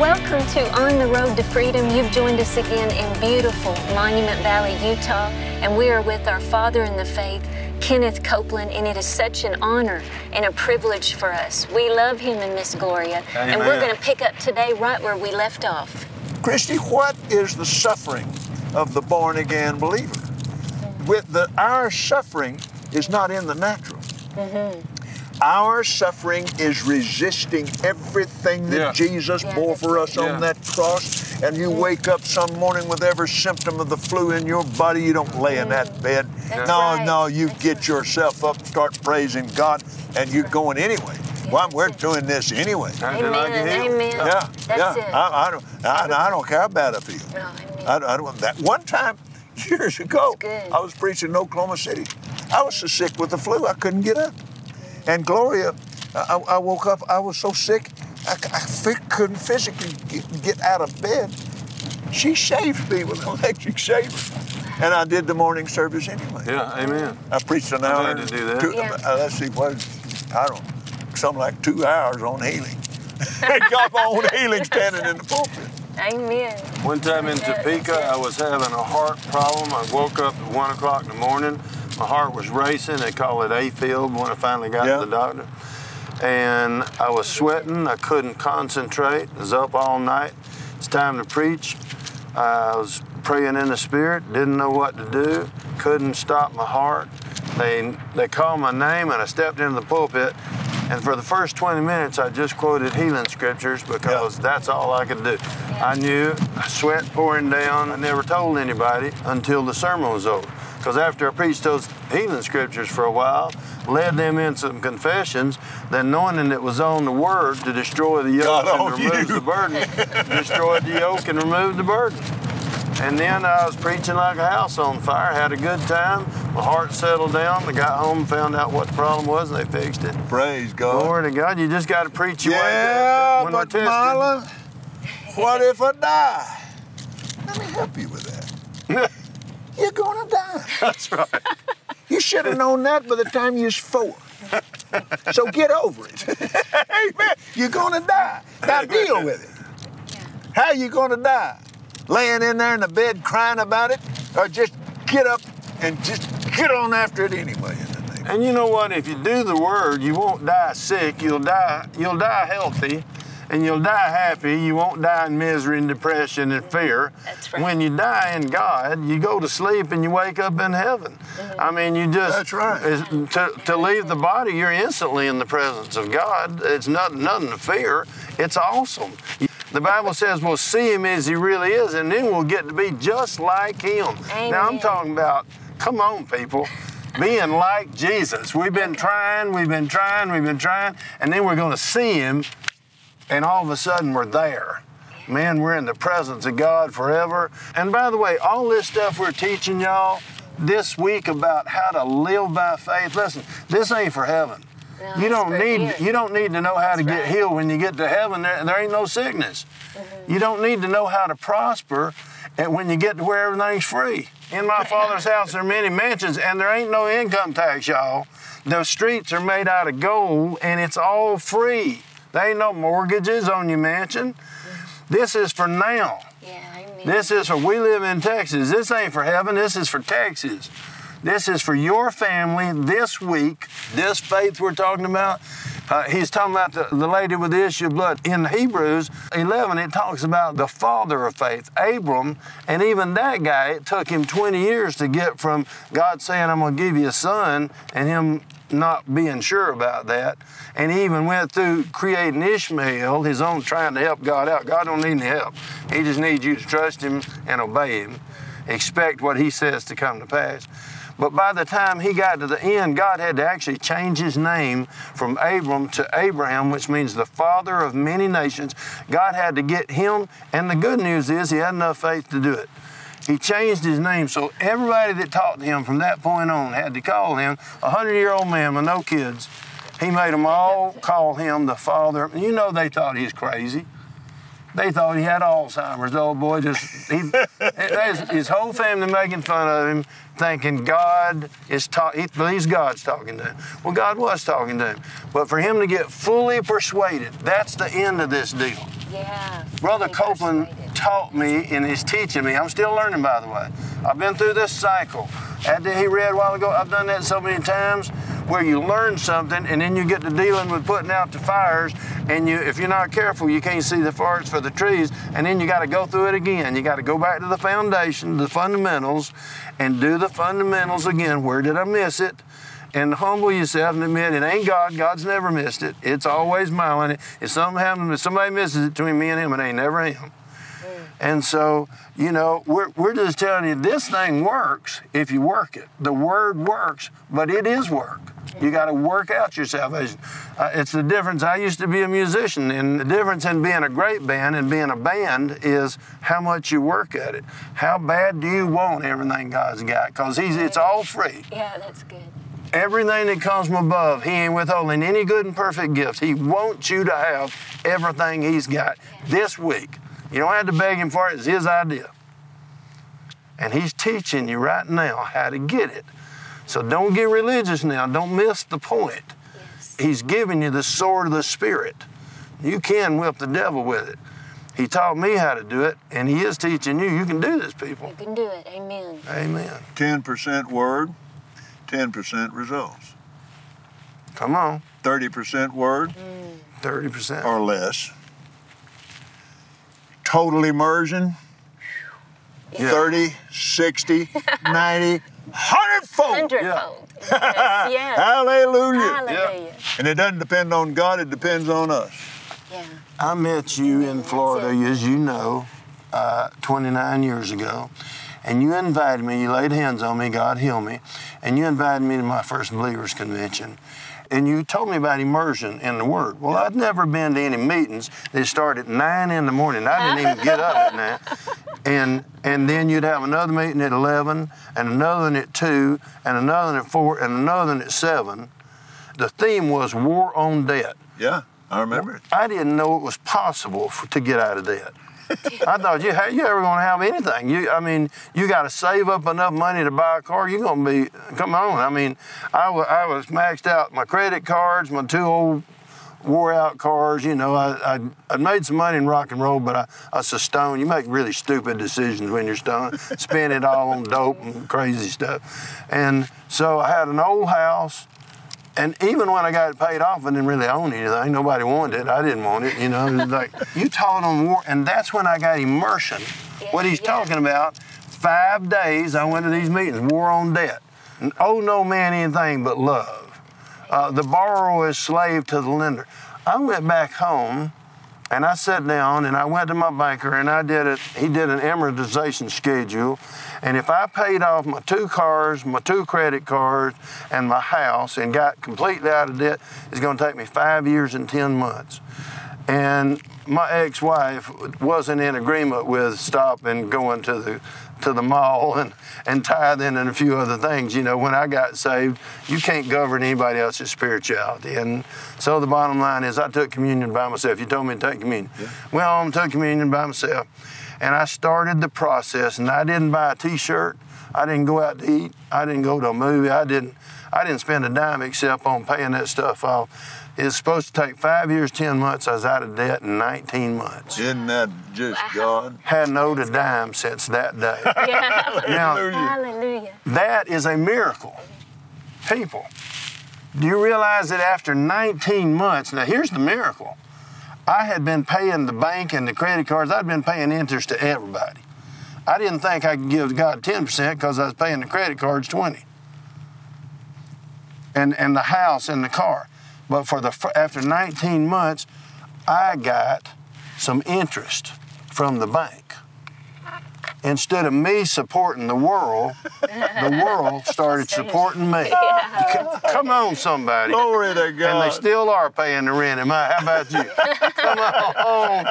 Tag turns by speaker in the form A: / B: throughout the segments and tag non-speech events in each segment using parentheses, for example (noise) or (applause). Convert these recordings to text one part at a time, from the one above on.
A: Welcome to On the Road to Freedom. You've joined us again in beautiful Monument Valley, Utah, and we are with our father in the faith, Kenneth Copeland, and it is such an honor and a privilege for us. We love him and Miss Gloria, and we're going to pick up today right where we left off.
B: Christi, what is the suffering of the born again believer? With the our suffering is not in the natural. Mm-hmm. Our suffering is resisting everything that
C: Yeah.
B: Jesus
A: Yeah,
B: bore for
A: it.
B: us on that cross. And you wake up some morning with every symptom of the flu in your body. You don't lay in that mm. bed.
A: That's
B: no,
A: right.
B: no, you
A: That's
B: get yourself up, start praising God, and you're going anyway. Well, we're doing this anyway.
A: Amen, amen.
B: Yeah,
A: That's
B: yeah.
A: it.
B: I, I don't, I, I don't care how bad I feel.
A: No, amen.
B: I, I don't. That one time, (laughs) years ago, I was preaching in Oklahoma City. I was so sick with the flu, I couldn't get up. And Gloria, I, I woke up. I was so sick, I, I couldn't physically get, get out of bed. She shaved me with an (laughs) electric shaver, and I did the morning service anyway.
C: Yeah, amen.
B: I preached an
C: I'm
B: hour.
C: glad to do that.
B: two-
A: Yeah.
B: uh, let's see, what? I don't. Something like two hours on healing. I got my own healing standing in the pulpit.
A: Amen.
C: One time in Topeka, I was having a heart problem. I woke up at one o'clock in the morning. My heart was racing. They call it AFib when I finally got
B: Yeah.
C: to the doctor. And I was sweating. I couldn't concentrate. I was up all night. It's time to preach. I was praying in the spirit. Didn't know what to do. Couldn't stop my heart. They they called my name and I stepped into the pulpit. And for the first 20 minutes, I just quoted healing scriptures because that's all I could do. I knew I sweat pouring down. I never told anybody until the sermon was over. Because after I preached those healing scriptures for a while, led them in some confessions, then knowing that it was on the word to destroy the yoke
B: God
C: and remove
B: you.
C: the burden, destroyed the yoke and removed the burden. And then I was preaching like a house on fire, had a good time. My heart settled down. I got home, found out what the problem was, and they fixed it.
B: Praise God.
C: Glory to God. You just got to preach your way.
B: Yeah, but. Mylon, what if I die? Let me help you with that. You're gonna die. (laughs)
C: That's right.
B: You should have known that by the time you was four. So get over it. (laughs) Amen. You're gonna die. Now deal with it. How you gonna die? Laying in there in the bed crying about it, or just get up and just get on after it anyway? in the name
C: And you know what? If you do the word, you won't die sick. You'll die. You'll die healthy, and you'll die happy. You won't die in misery and depression and fear.
A: That's right.
C: When you die in God, you go to sleep and you wake up in heaven. Mm-hmm. I mean, you just
B: That's right.
C: is- to, to leave the body, you're instantly in the presence of God. It's not nothing to fear. It's awesome. The Bible says we'll see Him as He really is, and then we'll get to be just like Him. Amen. Now I'm talking about, come on, people being like Jesus. We've been trying, we've been trying, we've been trying, and then we're going to see Him, and all of a sudden we're there. Man, we're in the presence of God forever. And by the way, all this stuff we're teaching y'all this week about how to live by faith. Listen, this ain't for heaven.
A: No,
C: you don't need
A: here.
C: you don't need to know how to
A: That's
C: get
A: right.
C: healed when you get to heaven. There, there ain't no sickness. You don't need to know how to prosper and when you get to where everything's free. In my father's house there are many mansions and there ain't no income tax, y'all. The streets are made out of gold and it's all free. There ain't no mortgages on your mansion. This is for now.
A: Yeah, amen.
C: This is for we live in Texas. This ain't for heaven. This is for Texas. This is for your family this week. This faith we're talking about. Uh, he's talking about the, the lady with the issue of blood. In Hebrews 11, it talks about the father of faith, Abram, and even that guy, it took him 20 years to get from God saying, I'm going to give you a son, and him not being sure about that. And he even went through creating Ishmael, his own trying to help God out. God don't need any help. He just needs you to trust him and obey him. Expect what he says to come to pass. But by the time he got to the end, God had to actually change his name from Abram to Abraham, which means the father of many nations. God had to get him, and the good news is he had enough faith to do it. He changed his name so everybody that talked to him from that point on had to call him a hundred year old man with no kids. He made them all call him the father. You know they thought he was crazy. They thought he had Alzheimer's. The old boy just he, (laughs) his, his whole family making fun of him, thinking God is talking. He believes God's talking to him. Well, God was talking to him, but for him to get fully persuaded, that's the end of this deal.
A: Yeah.
C: Brother Copeland
A: persuaded.
C: taught me and is teaching me. I'm still learning, by the way. I've been through this cycle. After he read a while ago, I've done that so many times where you learn something and then you get to dealing with putting out the fires and you if you're not careful you can't see the forest for the trees and then you got to go through it again you got to go back to the foundation the fundamentals and do the fundamentals again where did i miss it and humble yourself and admit it ain't God. God's never missed it. It's always mine. If something happens, if somebody misses it between me and him, it ain't never him. And so, you know, we're, we're just telling you this thing works if you work it. The word works, but it is work. You got to work out your salvation. Uh, it's the difference. I used to be a musician, and the difference in being a great band and being a band is how much you work at it. How bad do you want everything God's got? Because it's all free.
A: Yeah, that's good.
C: Everything that comes from above, He ain't withholding any good and perfect gifts. He wants you to have everything He's got this week. You don't have to beg Him for it, it's His idea. And He's teaching you right now how to get it. So don't get religious now. Don't miss the point.
A: Yes.
C: He's giving you the sword of the Spirit. You can whip the devil with it. He taught me how to do it, and He is teaching you. You can do this, people.
A: You can do it. Amen.
C: Amen.
B: 10% word, 10% results.
C: Come on.
B: 30% word mm.
C: 30%.
B: or less. Total immersion,
C: Yeah.
B: 30, 60, (laughs) 90, 100 fold.
A: Hundredfold. Yes. yes.
B: Hallelujah.
A: Hallelujah.
B: And it doesn't depend on God, it depends on us.
A: Yeah.
C: I met you in Florida, as you know, uh, 29 years ago, and you invited me. You laid hands on me, God heal me, and you invited me to my first believers convention. And you told me about immersion in the Word. Well, I'd never been to any meetings that start at nine in the morning. I didn't even get up at (laughs) nine. And and then you'd have another meeting at eleven, and another one at two, and another one at four, and another one at seven. The theme was war on debt.
B: Yeah, I remember it.
C: I didn't know it was possible for, to get out of debt. (laughs) I thought you how you ever going to have anything? You, I mean, you got to save up enough money to buy a car. You're going to be come on. I mean, I wa- I was maxed out my credit cards, my two old wore out cars. You know, I I I made some money in rock and roll, but I I was a stone. You make really stupid decisions when you're stoned. Spend it all on dope and crazy stuff, and so I had an old house. And even when I got it paid off, I didn't really own anything. Nobody wanted it. I didn't want it. You know, it was like (laughs) you taught them war, and that's when I got immersion. what he's
A: yeah.
C: talking about. Five days I went to these meetings. War on debt. And owe no man anything but love. Uh, the borrower is slave to the lender. I went back home and I sat down and I went to my banker and I did it. He did an amortization schedule. And if I paid off my two cars, my two credit cards, and my house and got completely out of debt, it's going to take me five years and 10 months. And my ex-wife wasn't in agreement with stopping going to the to the mall and, and tithing and a few other things. You know, when I got saved, you can't govern anybody else's spirituality. And so the bottom line is I took communion by myself. You told me to take communion. Well, I took communion by myself. And I started the process and I didn't buy a t-shirt. I didn't go out to eat. I didn't go to a movie. I didn't I didn't spend a dime except on paying that stuff off. It's supposed to take five years, 10 months. I was out of debt in 19 months.
B: Isn't that just God?
C: Hadn't owed a dime since that day. (laughs)
A: Yeah.
C: now,
A: Hallelujah.
C: that is a miracle. People, do you realize that after 19 months, now here's the miracle. I had been paying the bank and the credit cards, I'd been paying interest to everybody. I didn't think I could give God 10% because I was paying the credit cards 20 and, and the house and the car. But for the after 19 months, I got some interest from the bank. Instead of me supporting the world, the world started supporting me. C- Come on, somebody.
B: Glory to God.
C: And they still are paying the rent. Am I? How about you? Come on.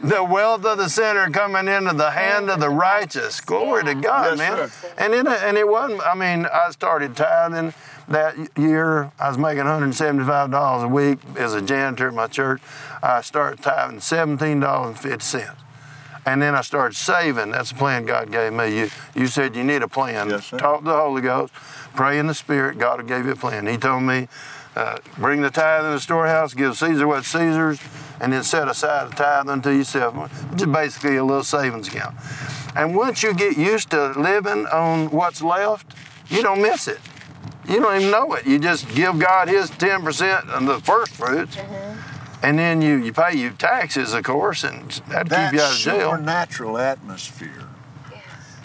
C: The wealth of the sinner coming into the hand of the righteous. Glory to God,
B: Yes,
C: man.
B: sir.
C: And it, and it wasn't. I mean, I started tithing that year. I was making 175 dollars a week as a janitor at my church. I started tithing 17 dollars and 50 cents. And then I started saving. That's the plan God gave me. You, you said you need a plan.
B: Yes, sir.
C: Talk to the Holy Ghost, pray in the Spirit. God give you a plan. He told me, uh, bring the tithe in the storehouse, give Caesar what's Caesar's, and then set aside a tithe unto yourself. Just basically a little savings account. And once you get used to living on what's left, you don't miss it. You don't even know it. You just give God His 10% of the first fruits. And then you, you pay your taxes, of course, and that'd keep you out of jail.
B: supernatural atmosphere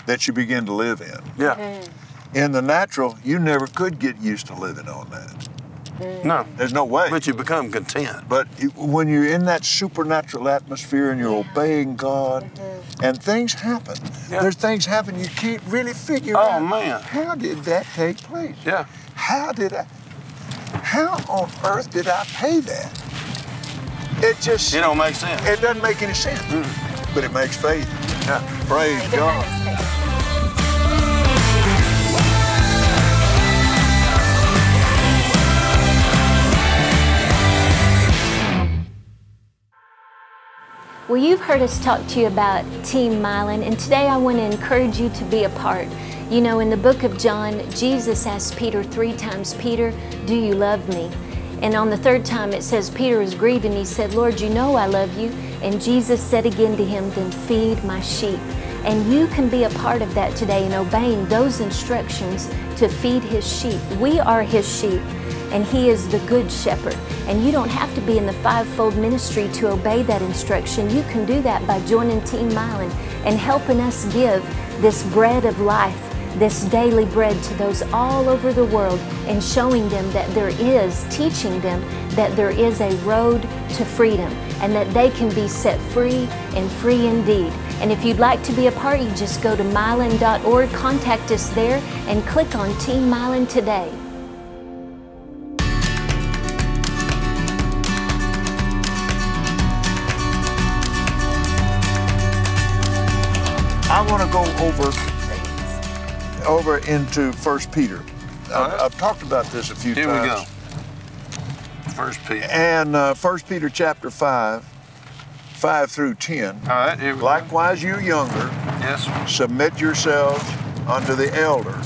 B: that you begin to live in.
C: Yeah. Mm-hmm.
B: In the natural, you never could get used to living on that. Mm.
C: No.
B: There's no way.
C: But you become content.
B: But when you're in that supernatural atmosphere and you're obeying God, mm-hmm. and things happen,
C: Yeah.
B: there's things happen you can't really figure
C: Oh,
B: out.
C: man.
B: How did that take place?
C: Yeah.
B: How did I? How on earth did I pay that? It just
C: It don't make sense.
B: it doesn't make any sense, mm. but it makes faith.
C: Yeah.
B: Praise God.
A: Well, you've heard us talk to you about Team Mylon, and today I want to encourage you to be a part. You know, in the book of John, Jesus asked Peter three times, Peter, do you love me? And on the third time, it says Peter was grieved and he said, Lord, you know I love you. And Jesus said again to him, Then feed my sheep. And you can be a part of that today in obeying those instructions to feed his sheep. We are his sheep and He is the Good Shepherd. And you don't have to be in the fivefold ministry to obey that instruction. You can do that by joining Team Mylon and helping us give this bread of life, this daily bread to those all over the world and showing them that there is, teaching them that there is a road to freedom and that they can be set free and free indeed. And if you'd like to be a part, you just go to mylon.org, contact us there, and click on Team Mylon today.
B: I want to go over over into First Peter. I've. I've talked about this a few times.
C: Here we go. First Peter.
B: And uh, First Peter chapter five, five through ten.
C: All right, here we go.
B: Likewise, you younger,
C: Yes,
B: submit yourselves unto the elder.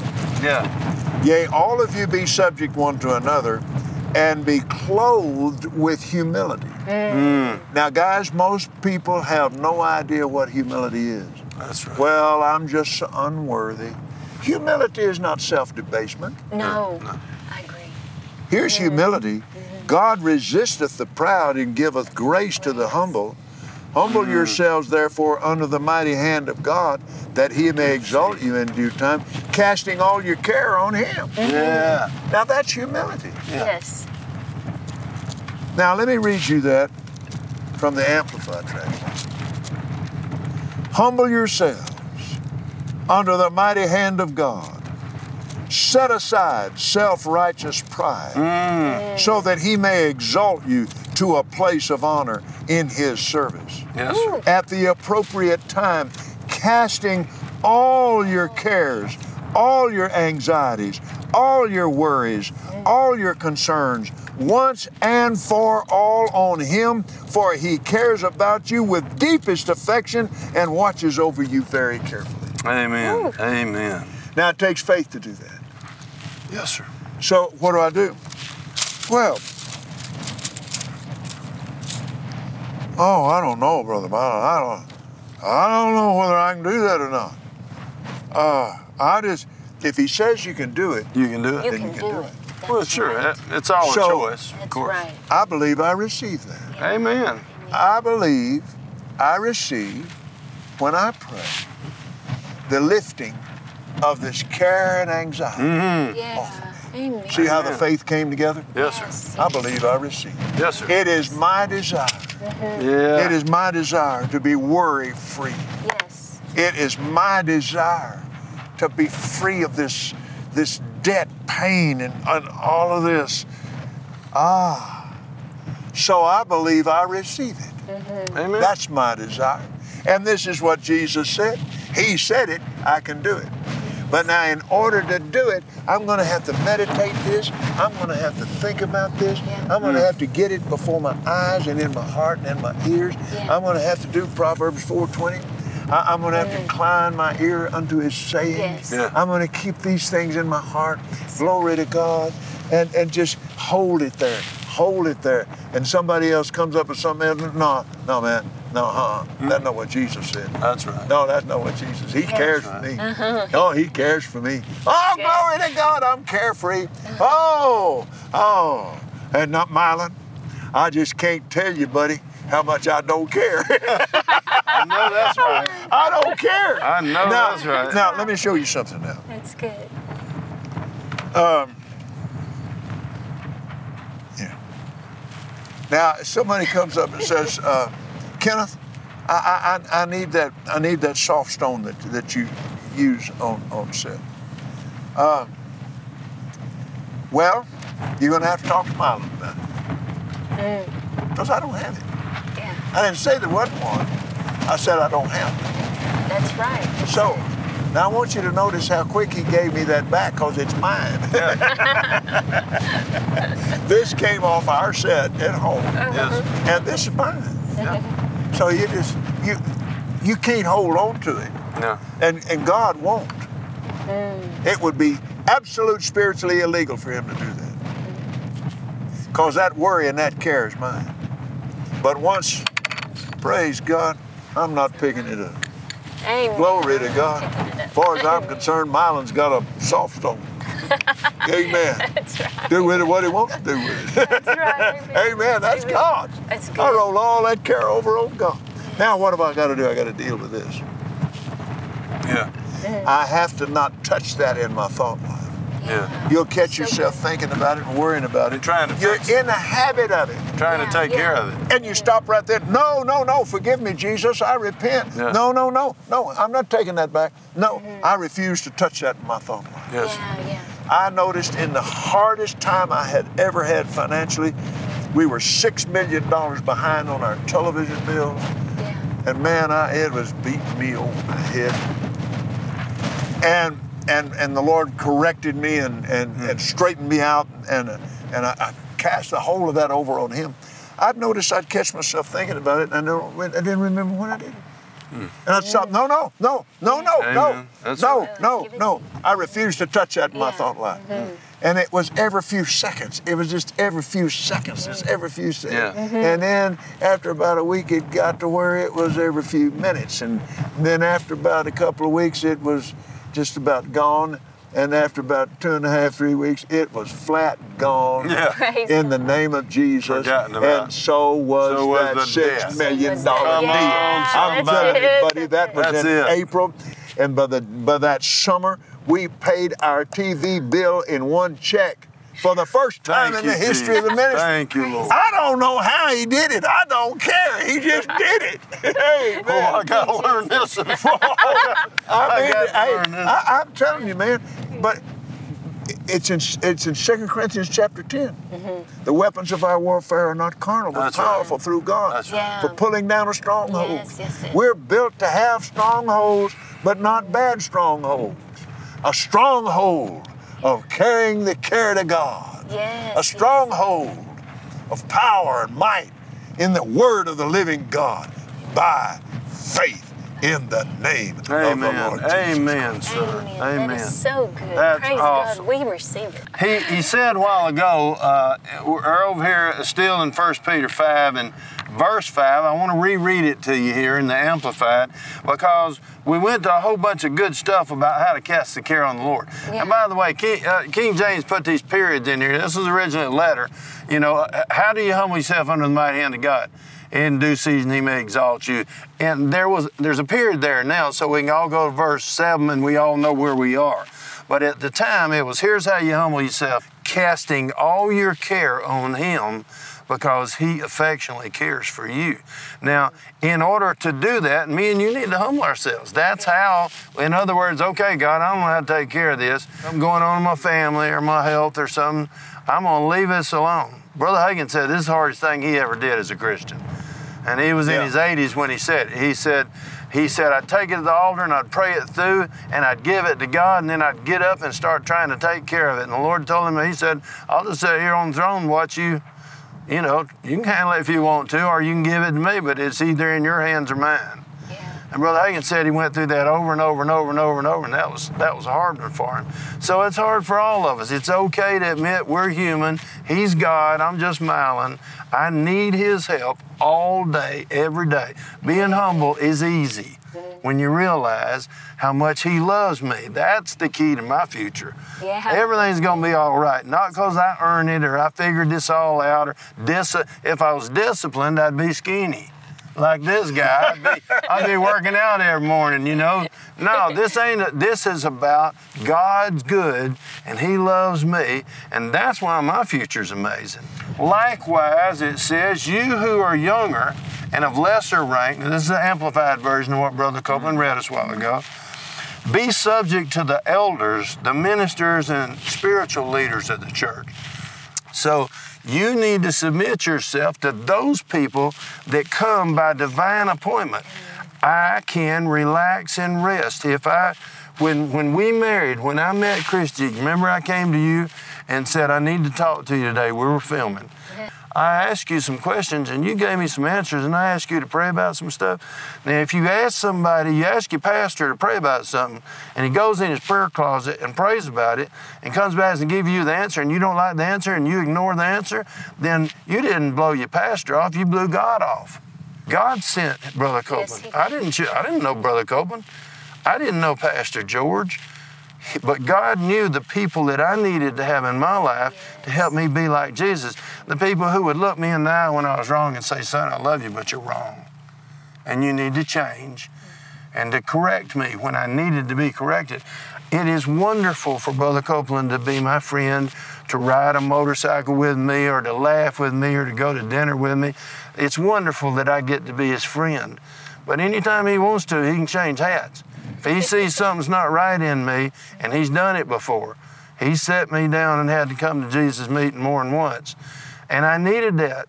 C: Yeah.
B: Yea, all of you be subject one to another, and be clothed with humility. Now, guys, most people have no idea what humility is.
C: That's right.
B: Well, I'm just unworthy. Humility is not self debasement.
A: No, I agree.
B: Here's humility mm-hmm. God resisteth the proud and giveth grace to the humble. Humble mm. yourselves, therefore, under the mighty hand of God, that he may exalt you in due time, casting all your care on him. Mm-hmm.
C: Yeah.
B: Now, that's humility.
A: Yes.
B: Now, let me read you that from the Amplified translation. Humble yourselves under the mighty hand of God. Set aside self righteous pride mm. so that he may exalt you to a place of honor in his service.
C: Yes, sir.
B: At the appropriate time, casting all your cares, all your anxieties, all your worries, mm. all your concerns, once and for all on Him, for He cares about you with deepest affection and watches over you very carefully.
C: Amen. Amen.
B: Now, it takes faith to do that.
C: Yes, sir.
B: So, what do I do? Well, oh, I don't know, Brother Mylon. I don't, I don't know whether I can do that or not. Uh, I just, if he says you can do it,
C: You can do it.
A: You
B: Then
A: can
B: you can
A: do
B: do
A: it.
B: it.
A: That's
C: Well, sure.
A: right.
C: It's all
B: So-
C: a choice, of course.
A: right.
B: I believe I receive that.
C: Amen.
B: I believe I receive when I pray the lifting of this care and anxiety.
A: Yeah. Amen.
B: See how the faith came together?
C: Yes, sir.
B: I believe I receive.
C: Yes, sir.
B: It is my desire. Mm-hmm.
C: Yeah.
B: It is my desire to be worry free.
A: Yes.
B: It is my desire to be free of this, this debt, pain, and, and all of this. Ah, so I believe I receive it. Mm-hmm.
C: Amen.
B: That's my desire. And this is what Jesus said. He said it, I can do it. But now, in order to do it, I'm going to have to meditate this. I'm going to have to think about this.
A: Yeah.
B: I'm going to hmm. have to get it before my eyes and in my heart and in my ears.
A: Yeah.
B: I'm going to have to do Proverbs 4:20. I- I'm going to have to mm. incline my ear unto His sayings.
A: Yes.
C: Yeah.
B: I'm going to keep these things in my heart. Glory to God, and and just hold it there, hold it there. And somebody else comes up with something else. No, no, man, no, huh? That's not what Jesus said.
C: That's right.
B: No, that's not what Jesus. He cares for me.
A: Uh-huh.
B: Oh, he cares for me. Oh,
A: Yes.
B: glory to God, I'm carefree. Oh, oh, and not Mylon. I just can't tell you, buddy, how much I don't care. (laughs)
C: I know that's right.
B: I don't care.
C: I know
B: now,
C: that's right.
B: Now, let me show you something now.
A: That's good.
B: Um, Now, if somebody comes up and says, uh, "Kenneth, I, I, I I need that I need that soft stone that that you use on on set." Uh, well, you're going to have to talk to Milo about it because I don't have it.
A: Yeah,
B: I didn't say there wasn't one. I said I don't have it.
A: that's right.
B: So, now I want you to notice how quick he gave me that back because it's mine. (laughs) this came off our set at home, uh-huh.
C: Yes.
B: and this is mine. So you just you you can't hold on to it,
C: No.
B: and and God won't. Mm. It would be absolute spiritually illegal for him to do that, because that worry and that care is mine. But once, praise God, I'm not picking it up.
A: Amen.
B: Glory to God. As far as I'm concerned, Mylon's got a soft stone. (laughs) Amen.
A: That's right.
B: Do with it what he wants to do with it.
A: That's right. (laughs)
B: Amen. That's
A: Amen.
B: God.
A: That's
B: I
A: good.
B: roll all that care over on God. Now, what have I got to do? I got to deal with this.
C: Yeah.
B: I have to not touch that in my thought life.
C: Yeah.
B: You'll catch
A: So
B: yourself thinking about it and worrying about it.
C: Trying to
B: You're
C: fix it.
B: in the habit of it.
C: Trying
A: Yeah,
C: to take
A: yeah.
C: care of it.
B: And you stop right there. No, no, no. Forgive me, Jesus. I repent.
C: Yeah.
B: No, no, no. No, I'm not taking that back. No, mm-hmm. I refuse to touch that in my thought life.
C: Yes.
A: Yeah, yeah.
B: I noticed in the hardest time I had ever had financially, we were six million dollars behind on our television bills,
A: Yeah.
B: and man, I, it was beating me over the head. And and and the Lord corrected me and and, and hmm. straightened me out, and uh, and I, I cast the whole of that over on Him. I'd noticed I'd catch myself thinking about it, and I, don't, I didn't remember when I did it. And I'd stop. No, no, no, no, no, no,
C: That's
B: no,
A: right.
B: no, no. I refused to touch that in my thought life. And it was every few seconds. It was just every few seconds. It's every few seconds.
C: Yeah.
B: And then after about a week, it got to where it was every few minutes. And then after about a couple of weeks, it was just about gone. And after about two and a half, three weeks, it was flat gone.
C: Yeah. (laughs)
A: Praise
B: In the name of Jesus. And so was,
C: So was
B: that
C: the
B: six
C: death.
B: million
A: So
B: dollar deal.
A: Yeah,
B: I'm
A: that's
B: telling you, buddy, that was
C: That's
B: in
C: it.
B: April. And by the by that summer, we paid our TV bill in one check for the first time
C: Thank
B: in the
C: you,
B: history of the ministry.
C: Thank you, Lord.
B: I don't know how he did it. I don't care. He just (laughs) did it. Hey,
C: Oh, I
B: man.
C: gotta learn this. (laughs)
B: I
C: I
B: mean,
C: got to
B: hey,
C: learn this.
B: I, I'm telling you, man. But it's in it's in 2 Corinthians chapter 10. Mm-hmm. The weapons of our warfare are not carnal, but
C: That's right.
B: powerful through God
C: That's
A: right.
B: For pulling down a stronghold.
A: Yes, yes, yes.
B: We're built to have strongholds, but not bad strongholds. A stronghold of carrying the care to God.
A: Yes,
B: A stronghold of power and might in the word of the living God by faith in the name of the Lord Jesus.
C: Amen, sir.
A: Amen.
C: Amen.
A: That is so good.
C: That's
A: Praise
C: awesome.
A: God. We receive it.
C: He, he said a while ago, uh, we're over here still in 1 Peter 5 and verse 5. I want to reread it to you here in the Amplified because we went to a whole bunch of good stuff about how to cast the care on the Lord.
A: Yeah.
C: And by the way, King, uh, King James put these periods in here. This was originally a letter. You know, how do you humble yourself under the mighty hand of God? In due season, He may exalt you. And there was there's a period there now, so we can all go to verse seven, and we all know where we are. But at the time, it was here's how you humble yourself, casting all your care on Him because He affectionately cares for you. Now, in order to do that, me and you need to humble ourselves. That's how, in other words, okay, God, I don't know how to take care of this. I'm going on in my family or my health or something. I'm going to leave this alone. Brother Hagin said this is the hardest thing he ever did as a Christian. And he was in
B: Yeah.
C: his 80s when he said it. He said, he said, I'd take it to the altar and I'd pray it through and I'd give it to God and then I'd get up and start trying to take care of it. And the Lord told him, He said, I'll just sit here on the throne and watch you. You know, you can handle it if you want to, or you can give it to me, but it's either in your hands or mine.
A: Yeah.
C: And Brother Hagin said he went through that over and over and over and over and over, and that was that was a hard one for him. So it's hard for all of us. It's okay to admit we're human. He's God. I'm just Mylon. I need His help all day, every day. Being humble is easy when you realize how much He loves me. That's the key to my future.
A: Yeah.
C: Everything's gonna be all right. Not because I earned it or I figured this all out or dis- if I was disciplined, I'd be skinny like this guy. I'd be, (laughs) I'd be working out every morning, you know. No, this ain't. This is about God's good, and He loves me, and that's why my future's amazing. Likewise, it says, "You who are younger and of lesser rank." This is the amplified version of what Brother Copeland read us a while ago. Be subject to the elders, the ministers, and spiritual leaders of the church. So you need to submit yourself to those people that come by divine appointment. I can relax and rest. If I when when we married, when I met Christi, remember I came to you and said I need to talk to you today. We were filming. I asked you some questions and you gave me some answers, and I asked you to pray about some stuff. Now, if you ask somebody, you ask your pastor to pray about something, and he goes in his prayer closet and prays about it, and comes back and gives you the answer, and you don't like the answer, and you ignore the answer, then you didn't blow your pastor off, you blew God off. God sent Brother Copeland.
A: he
C: I didn't. I didn't know Brother Copeland. I didn't know Pastor George. But God knew the people that I needed to have in my life to help me be like Jesus. The people who would look me in the eye when I was wrong and say, Son, I love you, but you're wrong. And you need to change. And to correct me when I needed to be corrected. It is wonderful for Brother Copeland to be my friend, to ride a motorcycle with me, or to laugh with me, or to go to dinner with me. It's wonderful that I get to be his friend. But anytime he wants to, he can change hats. If he sees something's not right in me, and he's done it before, he set me down and had to come to Jesus meeting more than once. And I needed that.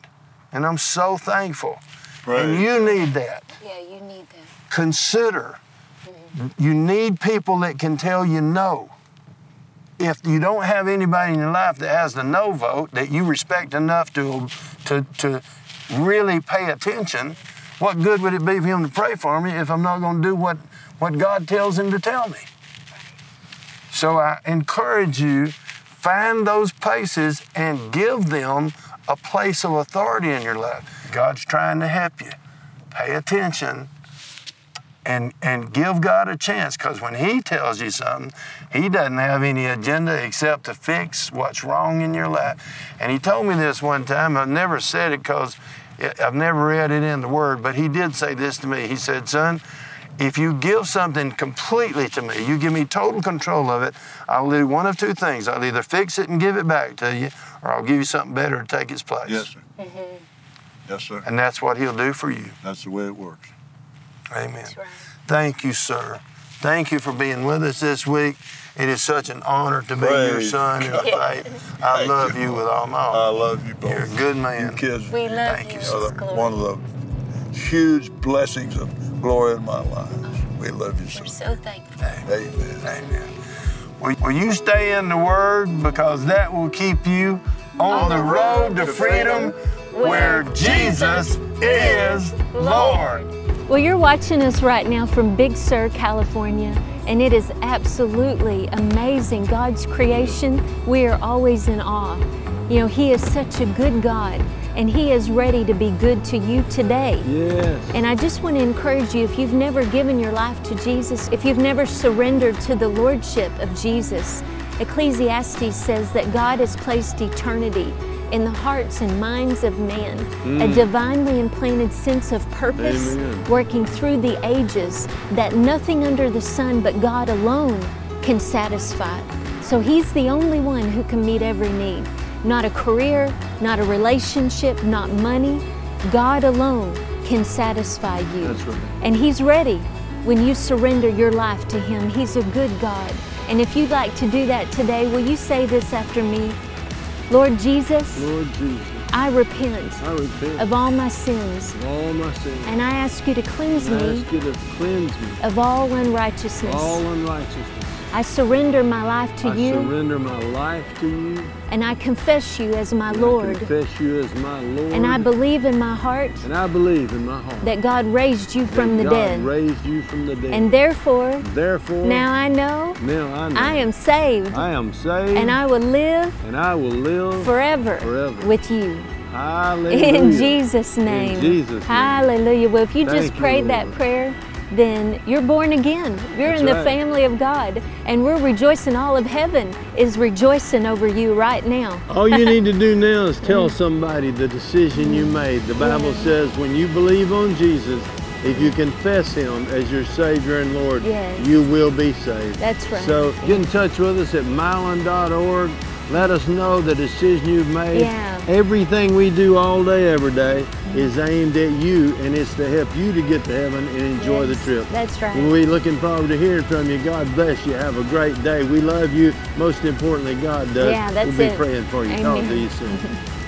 C: And I'm so thankful. And you need that.
A: Yeah, you need that.
C: Consider. Mm-hmm. You need people that can tell you no. If you don't have anybody in your life that has the no vote that you respect enough to, to, to really pay attention, what good would it be for him to pray for me if I'm not going to do what, what God tells him to tell me? So I encourage you, find those places and give them a place of authority in your life. God's trying to help you. Pay attention and and give God a chance because when He tells you something, He doesn't have any agenda except to fix what's wrong in your life. And He told me this one time. I've never said it because I've never read it in the Word, but He did say this to me. He said, "Son." If you give something completely to me, you give me total control of it, I'll do one of two things. I'll either fix it and give it back to you, or I'll give you something better to take its place.
B: Yes, sir. Mm-hmm. Yes, sir.
C: And that's what he'll do for you.
B: That's the way it works.
C: Amen.
A: That's right.
C: Thank you, sir. Thank you for being with us this week. It is such an honor to be your
B: Praise
C: son in the faith. I
B: Thank
C: love
B: you.
C: you with all my heart.
B: I love you both.
C: You're a good man.
B: You kids
A: We love
C: Thank
A: you.
C: you,
A: Miss
B: are the,
A: Glory.
B: one of the huge blessings of glory in my life. We love you,
A: We're
B: sir.
A: so thankful.
B: Amen.
C: Amen. Will, will you stay in the Word because that will keep you on the road to freedom where Jesus is Lord.
A: Well, you're watching us right now from Big Sur, California, and it is absolutely amazing. God's creation, we are always in awe. You know, He is such a good God, and He is ready to be good to you today.
D: Yes.
A: And I just want to encourage you if you've never given your life to Jesus, if you've never surrendered to the Lordship of Jesus, Ecclesiastes says that God has placed eternity in the hearts and minds of man, a mm. divinely implanted sense of purpose
D: Amen.
A: working through the ages that nothing under the sun but God alone can satisfy. So He's the only one who can meet every need. Not a career, not a relationship, not money. God alone can satisfy you.
C: That's right.
A: And He's ready when you surrender your life to Him. He's a good God. And if you'd like to do that today, will you say this after me? Lord Jesus,
C: Lord Jesus,
A: I repent
C: I repent
A: of all my sins,
C: of all my sins.
A: and I ask you to cleanse me
C: you to cleanse me
A: of all unrighteousness.
C: all unrighteousness.
A: I surrender my life to
C: I
A: you,
C: surrender my life to you.
A: and I confess you as my
C: and
A: Lord.
C: I confess you as my Lord.
A: And I believe in my heart
C: And I believe in my heart
A: that God raised you from the
C: God
A: dead.
C: raised you from the dead.
A: And therefore,
C: therefore,
A: now I know
C: now I know
A: I am saved,
C: I am saved,
A: and I will live
C: and I will live
A: forever,
C: Forever.
A: with you.
C: Hallelujah.
A: In Jesus' name.
C: In Jesus' name.
A: Hallelujah. Well, if you
C: Thank
A: just
C: you,
A: prayed that prayer, then you're born again. You're
C: That's
A: in the
C: right.
A: family of God. And we're rejoicing. All of heaven is rejoicing over you right now.
C: All you need to do (laughs) now is tell mm. somebody the decision you made. The Bible
A: Yeah.
C: says when you believe on Jesus, if you confess Him as your Savior and Lord,
A: Yes.
C: you will be saved.
A: That's right.
C: So get in touch with us at mylon.org. Let us know the decision you've made.
A: Yeah.
C: Everything we do all day, every day, mm-hmm. is aimed at you, and it's to help you to get to heaven and enjoy
A: Yes,
C: the trip.
A: that's right.
C: We're looking forward to hearing from you. God bless you. Have a great day. We love you. Most importantly, God does.
A: Yeah, that's
C: we'll be
A: it.
C: praying for you. Talk
A: Amen.
C: to you soon. (laughs)